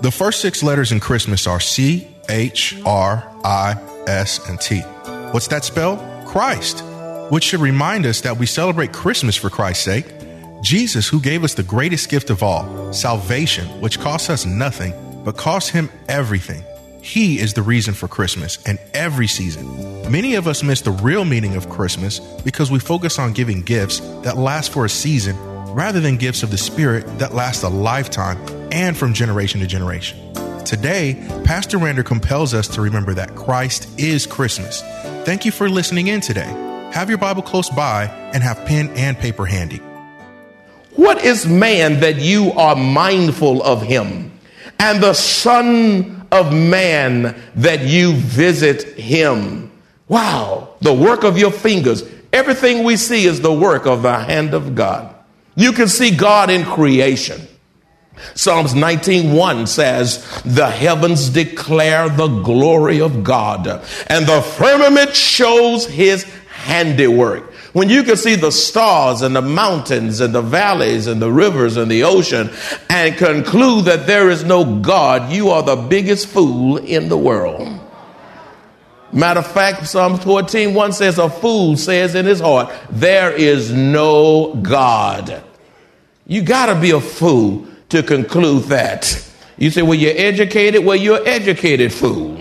The first six letters in Christmas are C, H, R, I, S, and T. What's that spell? Christ, which should remind us that we celebrate Christmas for Christ's sake. Jesus, who gave us the greatest gift of all, salvation, which costs us nothing, but costs him everything. He is the reason for Christmas and every season. Many of us miss the real meaning of Christmas because we focus on giving gifts that last for a season rather than gifts of the Spirit that last a lifetime and from generation to generation. Today, Pastor Rander compels us to remember that Christ is Christmas. Thank you for listening in today. Have your Bible close by and have pen and paper handy. What is man that you are mindful of him, and the Son of Man that you visit him? Wow, the work of your fingers. Everything we see is the work of the hand of God. You can see God in creation. Psalms 19:1 says, "The heavens declare the glory of God, and the firmament shows his handiwork." When you can see the stars and the mountains and the valleys and the rivers and the ocean and conclude that there is no God, you are the biggest fool in the world. Matter of fact, Psalm 14, 1 says, A fool says in his heart, There is no God. You got to be a fool to conclude that. You say, well, you're educated. Well, you're educated fool.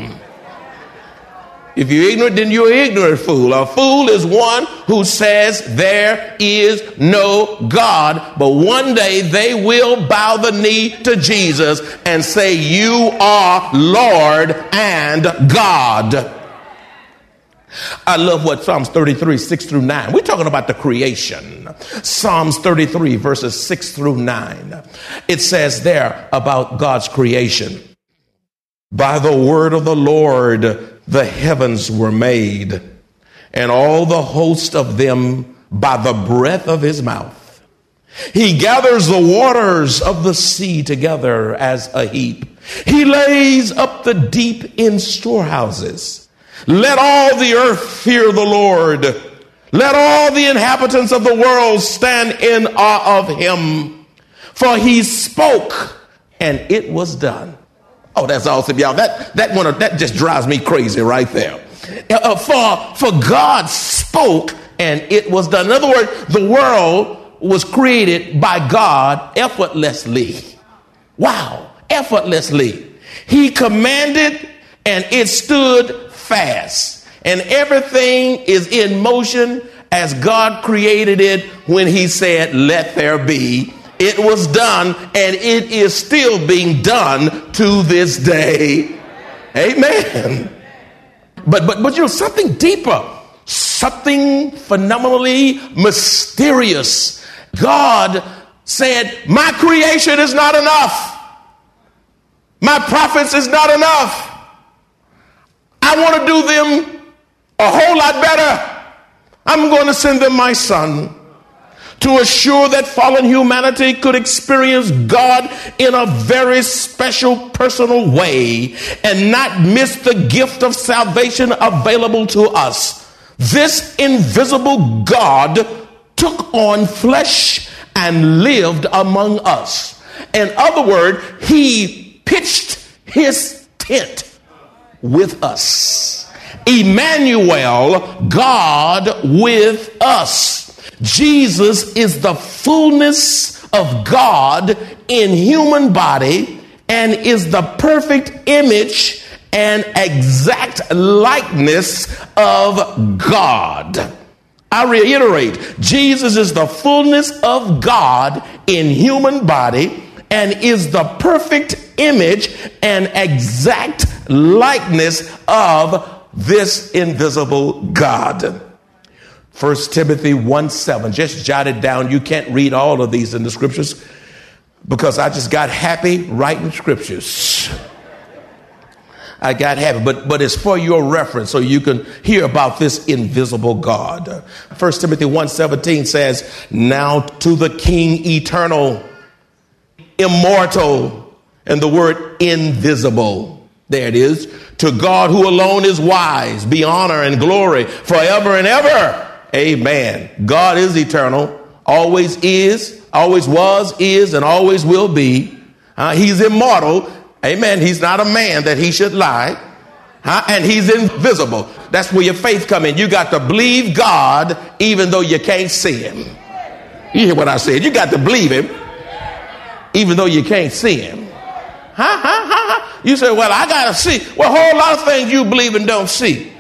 If you're ignorant, then you're an ignorant fool. A fool is one who says there is no God, but one day they will bow the knee to Jesus and say, You are Lord and God. I love what Psalms 33, 6 through 9. We're talking about the creation. Psalms 33, verses 6 through 9. It says there about God's creation. By the word of the Lord, the heavens were made, and all the host of them by the breath of his mouth. He gathers the waters of the sea together as a heap. He lays up the deep in storehouses. Let all the earth fear the Lord. Let all the inhabitants of the world stand in awe of him. For he spoke and it was done. Oh, that's awesome, y'all. That, that one, that just drives me crazy right there. Uh, for, for God spoke and it was done. In other words, the world was created by God effortlessly. Wow, effortlessly. He commanded and it stood fast. And everything is in motion as God created it when He said, Let there be. It was done, and it is still being done to this day. Amen. But but but you know something deeper, something phenomenally mysterious. God said, "My creation is not enough. My prophets is not enough. I want to do them a whole lot better. I'm going to send them my son to assure that fallen humanity could experience God in a very special personal way and not miss the gift of salvation available to us. This invisible God took on flesh and lived among us. In other words, he pitched his tent with us. Emmanuel, God with us. Jesus is the fullness of God in human body and is the perfect image and exact likeness of God. I reiterate, Jesus is the fullness of God in human body and is the perfect image and exact likeness of this invisible God. 1 Timothy 1 7. Just jot it down. You can't read all of these in the scriptures because I just got happy writing scriptures. I got happy, but, but it's for your reference so you can hear about this invisible God. 1 Timothy 1 17 says, Now to the King eternal, immortal, and the word invisible. There it is. To God who alone is wise, be honor and glory forever and ever. Amen. God is eternal, always is, always was, is, and always will be. Uh, he's immortal. Amen. He's not a man that he should lie. Huh? And he's invisible. That's where your faith come in. You got to believe God even though you can't see him. You hear what I said? You got to believe him even though you can't see him. Huh, huh, You say, well, I got to see. Well, a whole lot of things you believe and don't see.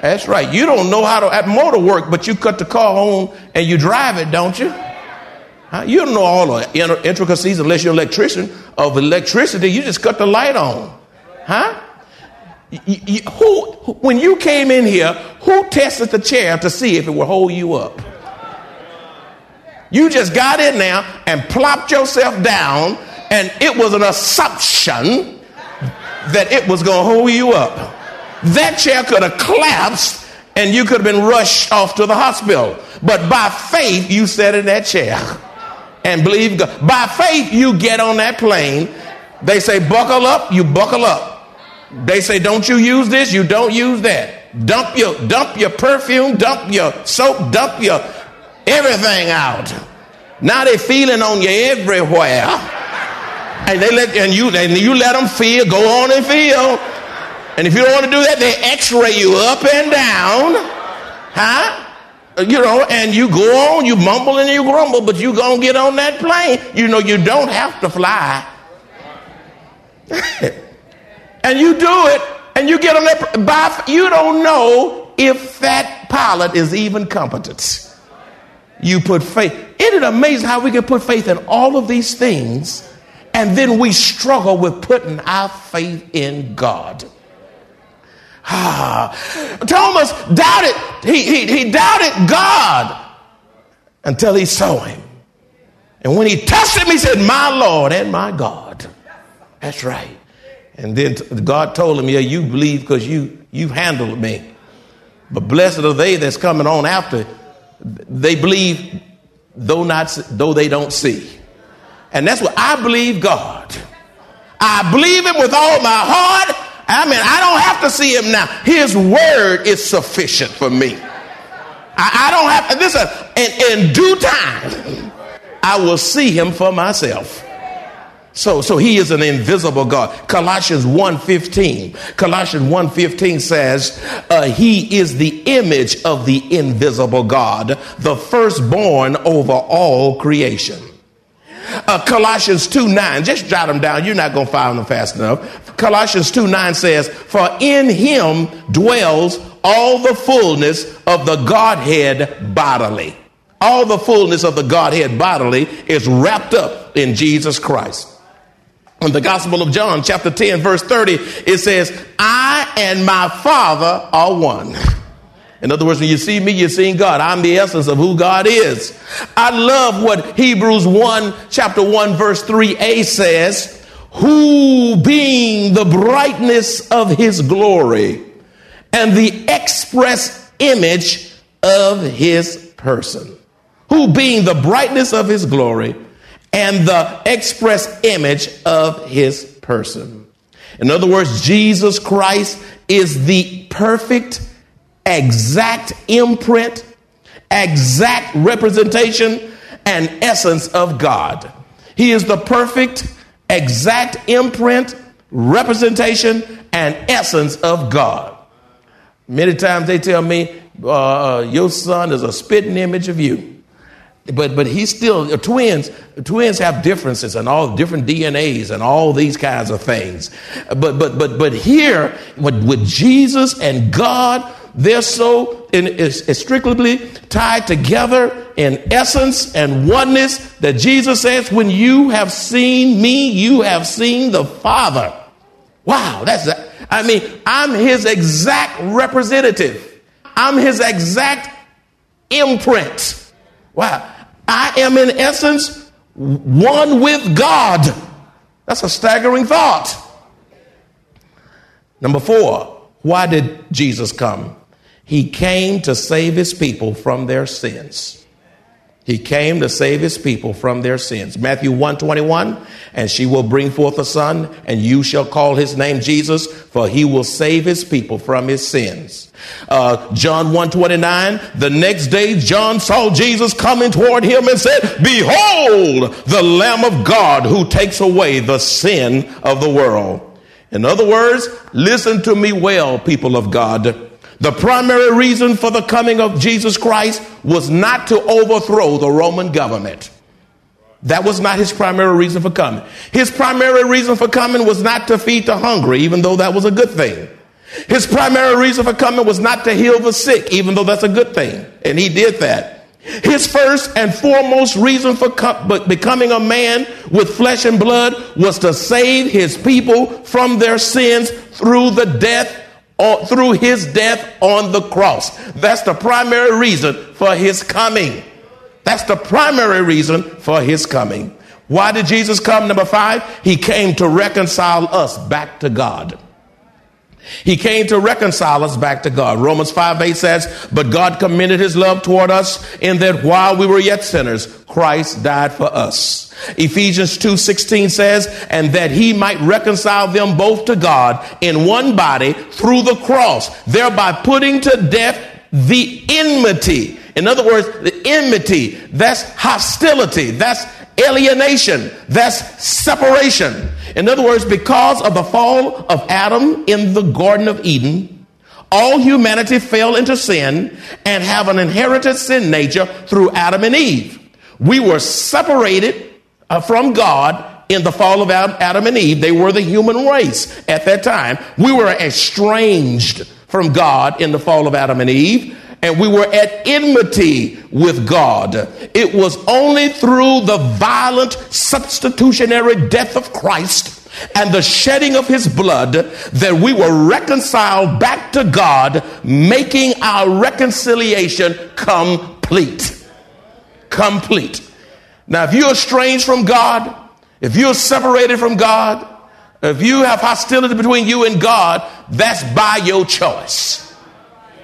That's right. You don't know how to at motor work, but you cut the car on and you drive it, don't you? Huh? You don't know all the intricacies unless you're an electrician of electricity. You just cut the light on, huh? You, you, who, when you came in here, who tested the chair to see if it would hold you up? You just got in there and plopped yourself down, and it was an assumption that it was going to hold you up that chair could have collapsed and you could have been rushed off to the hospital. But by faith, you sat in that chair and believe God. By faith, you get on that plane. They say, buckle up, you buckle up. They say, don't you use this, you don't use that. Dump your, dump your perfume, dump your soap, dump your everything out. Now they're feeling on you everywhere. And they let and you and you let them feel, go on and feel. And if you don't want to do that, they x ray you up and down. Huh? Uh, you know, and you go on, you mumble and you grumble, but you to get on that plane. You know, you don't have to fly. and you do it, and you get on that. By, you don't know if that pilot is even competent. You put faith. Isn't it amazing how we can put faith in all of these things, and then we struggle with putting our faith in God? Ah, Thomas doubted, he, he, he doubted God until he saw him. And when he touched him, he said, My Lord and my God. That's right. And then God told him, Yeah, you believe because you, you've handled me. But blessed are they that's coming on after. They believe though not though they don't see. And that's what I believe God. I believe him with all my heart I mean, I don't have to see him now. His word is sufficient for me. I, I don't have to, listen, in, in due time, I will see him for myself. So, so he is an invisible God. Colossians 1.15. Colossians 1.15 says, uh, he is the image of the invisible God, the firstborn over all creation. Uh, Colossians 2 9, just jot them down. You're not going to find them fast enough. Colossians 2 9 says, For in him dwells all the fullness of the Godhead bodily. All the fullness of the Godhead bodily is wrapped up in Jesus Christ. In the Gospel of John, chapter 10, verse 30, it says, I and my Father are one. In other words, when you see me, you're seeing God. I'm the essence of who God is. I love what Hebrews 1, chapter 1, verse 3a says, who being the brightness of his glory and the express image of his person. Who being the brightness of his glory and the express image of his person. In other words, Jesus Christ is the perfect exact imprint, exact representation, and essence of God. He is the perfect, exact imprint, representation, and essence of God. Many times they tell me, uh, Your son is a spitting image of you. But but he's still twins. Twins have differences and all different DNAs and all these kinds of things. But but but but here with, with Jesus and God, they're so strictly tied together in essence and oneness that Jesus says, When you have seen me, you have seen the Father. Wow, that's I mean, I'm his exact representative. I'm his exact imprint. Wow. I am in essence one with God. That's a staggering thought. Number four, why did Jesus come? He came to save his people from their sins. He came to save his people from their sins. Matthew 121, and she will bring forth a son, and you shall call his name Jesus, for he will save his people from his sins. Uh, John 129, the next day John saw Jesus coming toward him and said, Behold, the Lamb of God who takes away the sin of the world. In other words, listen to me well, people of God. The primary reason for the coming of Jesus Christ was not to overthrow the Roman government. That was not his primary reason for coming. His primary reason for coming was not to feed the hungry, even though that was a good thing. His primary reason for coming was not to heal the sick, even though that's a good thing. And he did that. His first and foremost reason for becoming a man with flesh and blood was to save his people from their sins through the death through his death on the cross. That's the primary reason for his coming. That's the primary reason for his coming. Why did Jesus come? Number five, he came to reconcile us back to God. He came to reconcile us back to God. Romans 5 8 says, But God commended his love toward us in that while we were yet sinners, Christ died for us. Ephesians 2 16 says, And that he might reconcile them both to God in one body through the cross, thereby putting to death the enmity. In other words, the enmity, that's hostility, that's alienation, that's separation. In other words, because of the fall of Adam in the Garden of Eden, all humanity fell into sin and have an inherited sin nature through Adam and Eve. We were separated uh, from God in the fall of Adam and Eve. They were the human race at that time. We were estranged from God in the fall of Adam and Eve and we were at enmity with God. It was only through the violent substitutionary death of Christ and the shedding of his blood that we were reconciled back to God, making our reconciliation complete. Complete. Now, if you're estranged from God, if you're separated from God, if you have hostility between you and God, that's by your choice.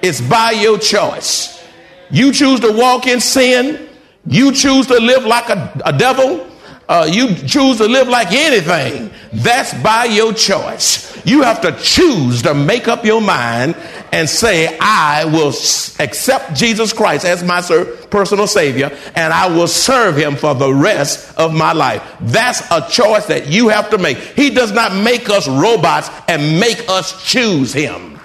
It's by your choice. You choose to walk in sin. You choose to live like a, a devil. Uh, you choose to live like anything. That's by your choice. You have to choose to make up your mind and say, I will accept Jesus Christ as my personal Savior and I will serve Him for the rest of my life. That's a choice that you have to make. He does not make us robots and make us choose Him.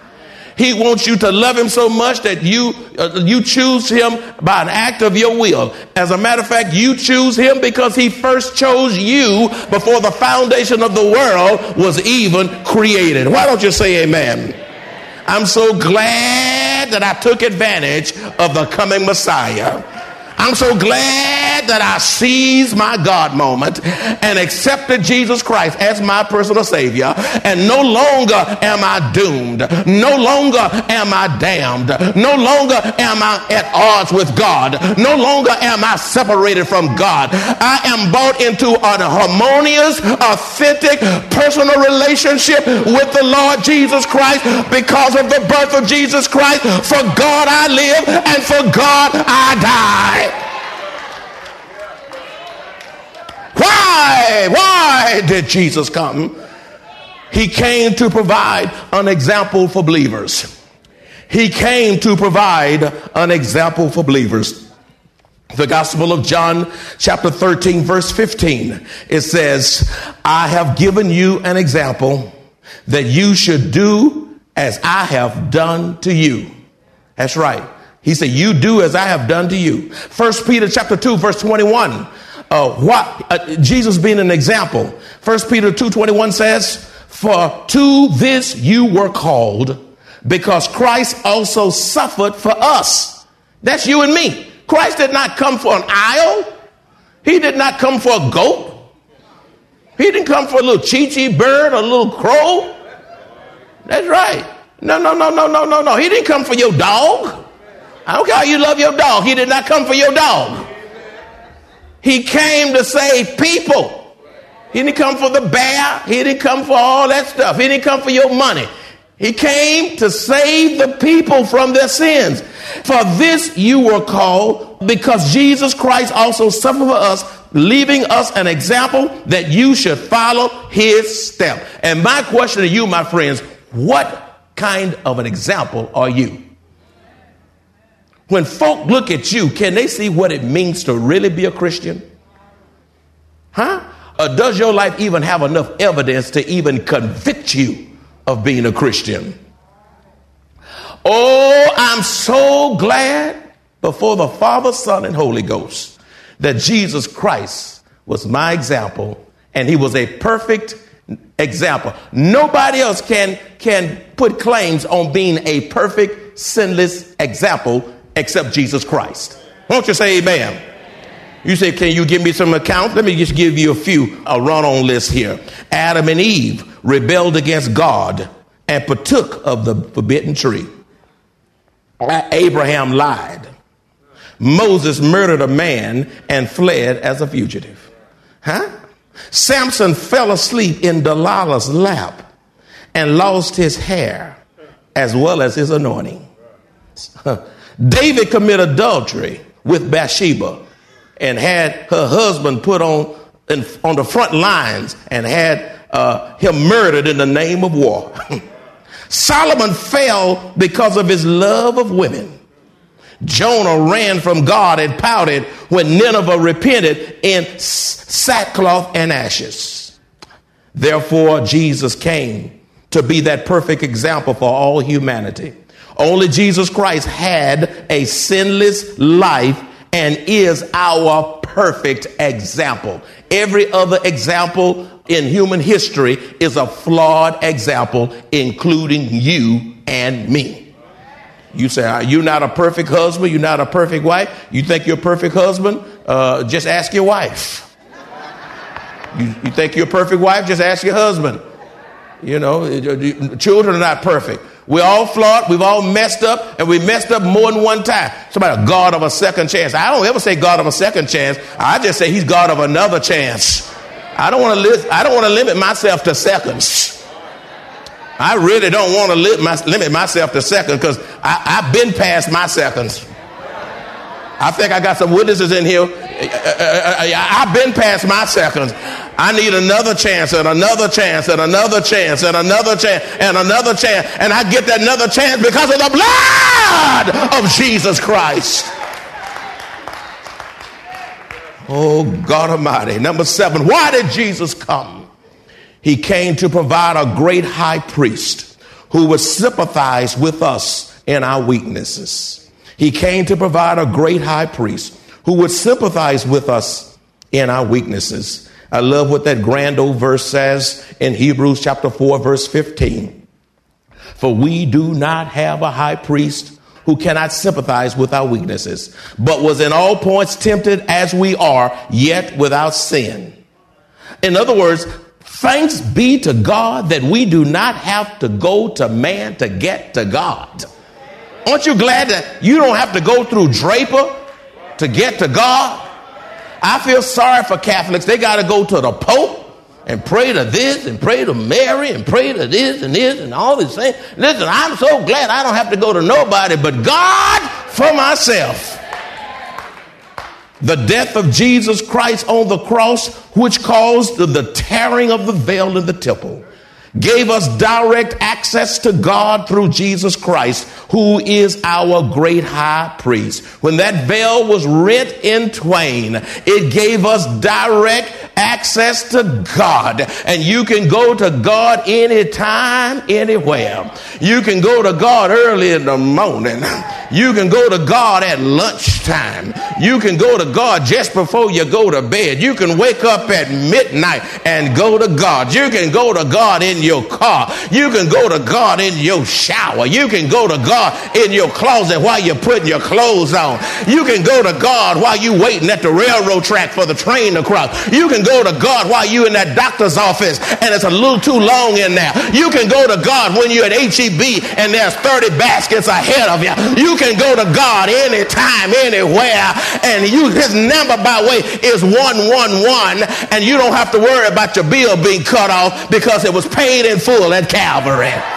He wants you to love him so much that you uh, you choose him by an act of your will. As a matter of fact, you choose him because he first chose you before the foundation of the world was even created. Why don't you say amen? I'm so glad that I took advantage of the coming Messiah. I'm so glad that I seized my God moment and accepted Jesus Christ as my personal Savior. And no longer am I doomed. No longer am I damned. No longer am I at odds with God. No longer am I separated from God. I am brought into a harmonious, authentic, personal relationship with the Lord Jesus Christ because of the birth of Jesus Christ. For God I live and for God I die. Why? Did Jesus come? He came to provide an example for believers. He came to provide an example for believers. The Gospel of John, chapter 13, verse 15, it says, I have given you an example that you should do as I have done to you. That's right. He said, You do as I have done to you. First Peter chapter 2, verse 21 uh, what uh, Jesus being an example. First Peter 2:21 says, "For to this you were called, because Christ also suffered for us." That's you and me. Christ did not come for an aisle. He did not come for a goat. He didn't come for a little chee bird or a little crow. That's right. No, no, no, no, no, no, no. He didn't come for your dog. I don't care how you love your dog. He did not come for your dog. He came to save people. He didn't come for the bear. He didn't come for all that stuff. He didn't come for your money. He came to save the people from their sins. For this you were called because Jesus Christ also suffered for us, leaving us an example that you should follow his step. And my question to you, my friends, what kind of an example are you? When folk look at you, can they see what it means to really be a Christian? Huh? Or does your life even have enough evidence to even convict you of being a Christian? Oh, I'm so glad before the Father, Son, and Holy Ghost that Jesus Christ was my example and he was a perfect example. Nobody else can, can put claims on being a perfect, sinless example except Jesus Christ. Won't you say amen? You say, Can you give me some accounts? Let me just give you a few, a run on list here. Adam and Eve rebelled against God and partook of the forbidden tree. Abraham lied. Moses murdered a man and fled as a fugitive. Huh? Samson fell asleep in Delilah's lap and lost his hair as well as his anointing. David committed adultery with Bathsheba and had her husband put on, in, on the front lines and had uh, him murdered in the name of war. Solomon fell because of his love of women. Jonah ran from God and pouted when Nineveh repented in sackcloth and ashes. Therefore, Jesus came to be that perfect example for all humanity. Only Jesus Christ had a sinless life and is our perfect example. Every other example in human history is a flawed example, including you and me. You say, You're not a perfect husband, you're not a perfect wife. You think you're a perfect husband? Uh, just ask your wife. You, you think you're a perfect wife? Just ask your husband. You know, children are not perfect. We're all flawed. We've all messed up, and we messed up more than one time. Somebody, God of a second chance. I don't ever say God of a second chance. I just say He's God of another chance. I don't want to. I don't want to limit myself to seconds. I really don't want to my, limit myself to seconds because I've been past my seconds. I think I got some witnesses in here. Uh, uh, uh, I've been past my seconds. I need another chance and another chance and another chance and another chance and another chance. And I get that another chance because of the blood of Jesus Christ. Oh, God Almighty. Number seven, why did Jesus come? He came to provide a great high priest who would sympathize with us in our weaknesses. He came to provide a great high priest who would sympathize with us in our weaknesses. I love what that grand old verse says in Hebrews chapter 4, verse 15. For we do not have a high priest who cannot sympathize with our weaknesses, but was in all points tempted as we are, yet without sin. In other words, thanks be to God that we do not have to go to man to get to God. Aren't you glad that you don't have to go through Draper to get to God? I feel sorry for Catholics. They got to go to the Pope and pray to this and pray to Mary and pray to this and this and all these things. Listen, I'm so glad I don't have to go to nobody but God for myself. The death of Jesus Christ on the cross, which caused the tearing of the veil in the temple gave us direct access to God through Jesus Christ, who is our great high priest. When that veil was rent in twain, it gave us direct access to God. And you can go to God anytime, anywhere. You can go to God early in the morning. You can go to God at lunchtime. You can go to God just before you go to bed. You can wake up at midnight and go to God. You can go to God in your car. You can go to God in your shower. You can go to God in your closet while you're putting your clothes on. You can go to God while you're waiting at the railroad track for the train to cross. You can go to God while you're in that doctor's office and it's a little too long in there. You can go to God when you're at HEB and there's 30 baskets ahead of you. You can go to God anytime, anywhere, and you his number by way is 111, and you don't have to worry about your bill being cut off because it was paid in full at Calvary.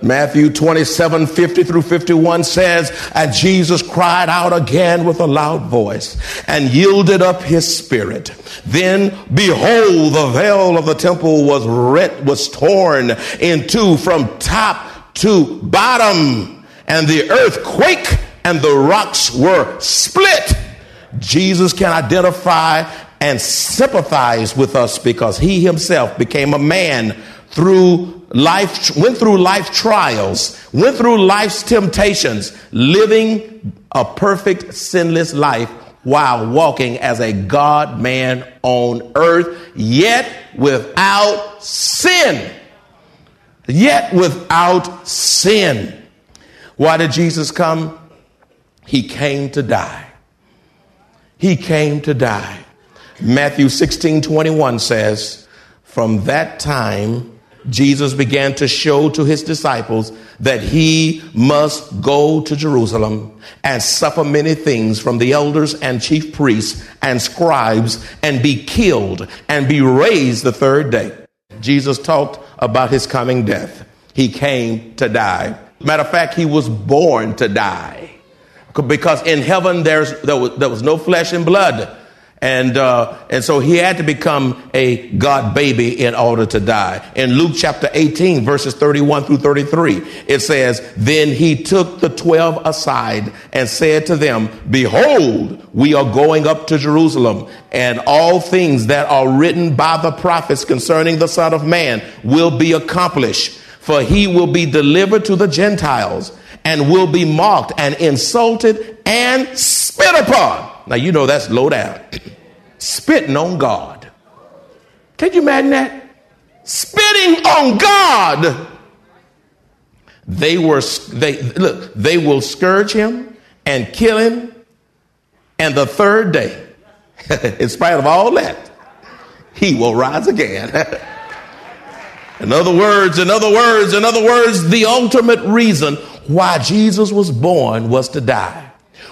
Matthew 27 50 through 51 says, And Jesus cried out again with a loud voice and yielded up his spirit. Then, behold, the veil of the temple was rent, was torn in two from top to bottom, and the earth quaked and the rocks were split. Jesus can identify and sympathize with us because he himself became a man through life, went through life trials, went through life's temptations, living a perfect, sinless life while walking as a God man on earth, yet without sin. Yet without sin. Why did Jesus come? He came to die. He came to die. Matthew 16 21 says, From that time, Jesus began to show to his disciples that he must go to Jerusalem and suffer many things from the elders and chief priests and scribes and be killed and be raised the third day. Jesus talked about his coming death. He came to die. Matter of fact, he was born to die because in heaven there's, there, was, there was no flesh and blood. And, uh, and so he had to become a God baby in order to die. In Luke chapter 18, verses 31 through 33, it says, Then he took the 12 aside and said to them, Behold, we are going up to Jerusalem, and all things that are written by the prophets concerning the Son of Man will be accomplished. For he will be delivered to the Gentiles and will be mocked and insulted and spit upon. Now, you know that's low down. Spitting on God. Can you imagine that? Spitting on God. They were, they, look, they will scourge him and kill him. And the third day, in spite of all that, he will rise again. in other words, in other words, in other words, the ultimate reason why Jesus was born was to die.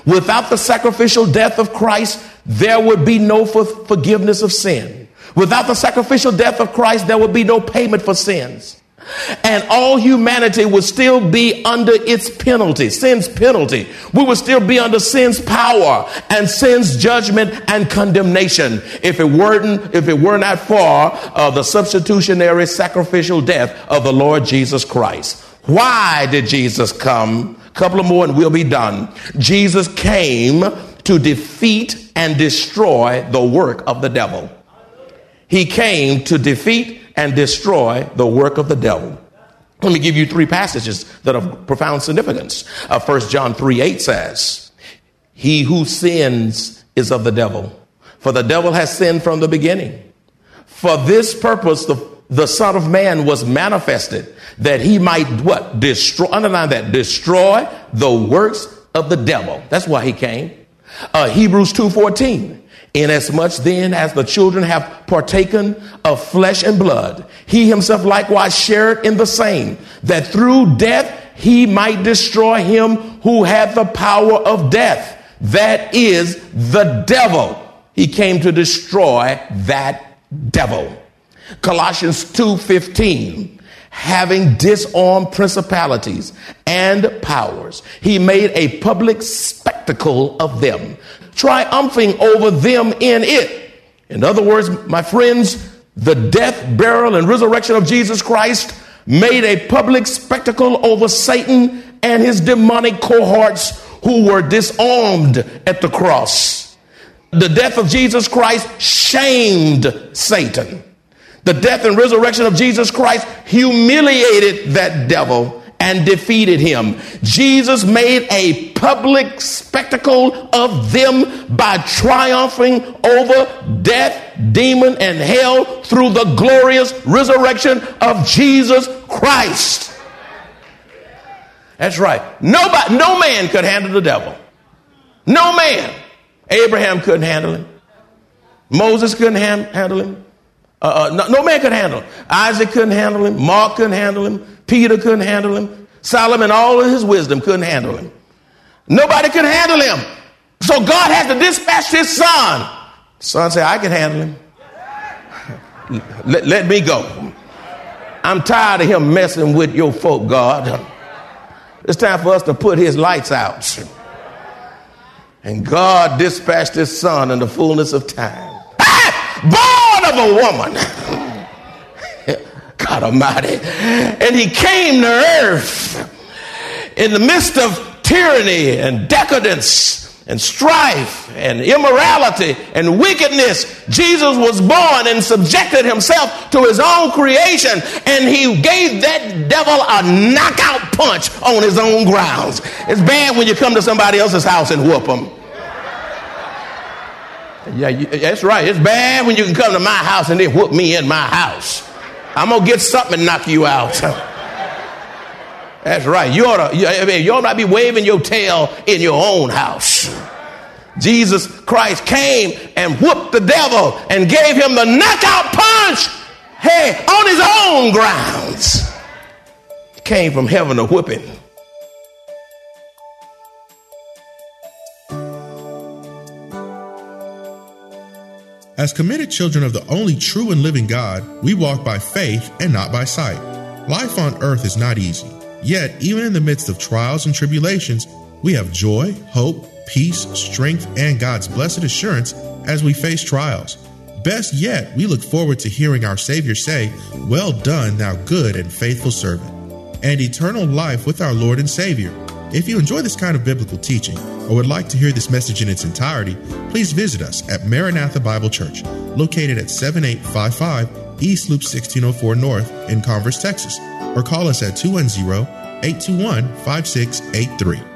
Without the sacrificial death of Christ, there would be no forgiveness of sin. Without the sacrificial death of Christ, there would be no payment for sins. And all humanity would still be under its penalty, sin's penalty. We would still be under sin's power and sin's judgment and condemnation if it weren't, if it were not for uh, the substitutionary sacrificial death of the Lord Jesus Christ. Why did Jesus come? Couple of more and we'll be done. Jesus came to defeat and destroy the work of the devil. He came to defeat and destroy the work of the devil. Let me give you three passages that of profound significance. Uh, 1 John 3 8 says, He who sins is of the devil, for the devil has sinned from the beginning. For this purpose, the the Son of Man was manifested that he might what? Destroy, underline that, destroy the works of the devil. That's why he came. Uh, Hebrews 2.14. Inasmuch then as the children have partaken of flesh and blood, he himself likewise shared in the same, that through death he might destroy him who had the power of death. That is the devil. He came to destroy that devil. Colossians 2:15 having disarmed principalities and powers he made a public spectacle of them triumphing over them in it. In other words my friends the death burial and resurrection of Jesus Christ made a public spectacle over Satan and his demonic cohorts who were disarmed at the cross. The death of Jesus Christ shamed Satan the death and resurrection of Jesus Christ humiliated that devil and defeated him. Jesus made a public spectacle of them by triumphing over death, demon, and hell through the glorious resurrection of Jesus Christ. That's right. Nobody, no man could handle the devil. No man. Abraham couldn't handle him. Moses couldn't handle him. Uh, uh, no, no, man could handle him. Isaac couldn't handle him. Mark couldn't handle him. Peter couldn't handle him. Solomon, all of his wisdom, couldn't handle him. Nobody could handle him. So God had to dispatch his son. Son said, I can handle him. Let, let me go. I'm tired of him messing with your folk, God. It's time for us to put his lights out. And God dispatched his son in the fullness of time. Ah! Of a woman. God Almighty. And he came to earth in the midst of tyranny and decadence and strife and immorality and wickedness. Jesus was born and subjected himself to his own creation, and he gave that devil a knockout punch on his own grounds. It's bad when you come to somebody else's house and whoop them. Yeah, you, that's right. It's bad when you can come to my house and then whoop me in my house. I'm gonna get something and knock you out. That's right. You ought to, you, I mean, you ought not be waving your tail in your own house. Jesus Christ came and whooped the devil and gave him the knockout punch, hey, on his own grounds. Came from heaven to whip As committed children of the only true and living God, we walk by faith and not by sight. Life on earth is not easy. Yet, even in the midst of trials and tribulations, we have joy, hope, peace, strength, and God's blessed assurance as we face trials. Best yet, we look forward to hearing our Savior say, Well done, thou good and faithful servant, and eternal life with our Lord and Savior. If you enjoy this kind of biblical teaching or would like to hear this message in its entirety, please visit us at Maranatha Bible Church, located at 7855 East Loop 1604 North in Converse, Texas, or call us at 210 821 5683.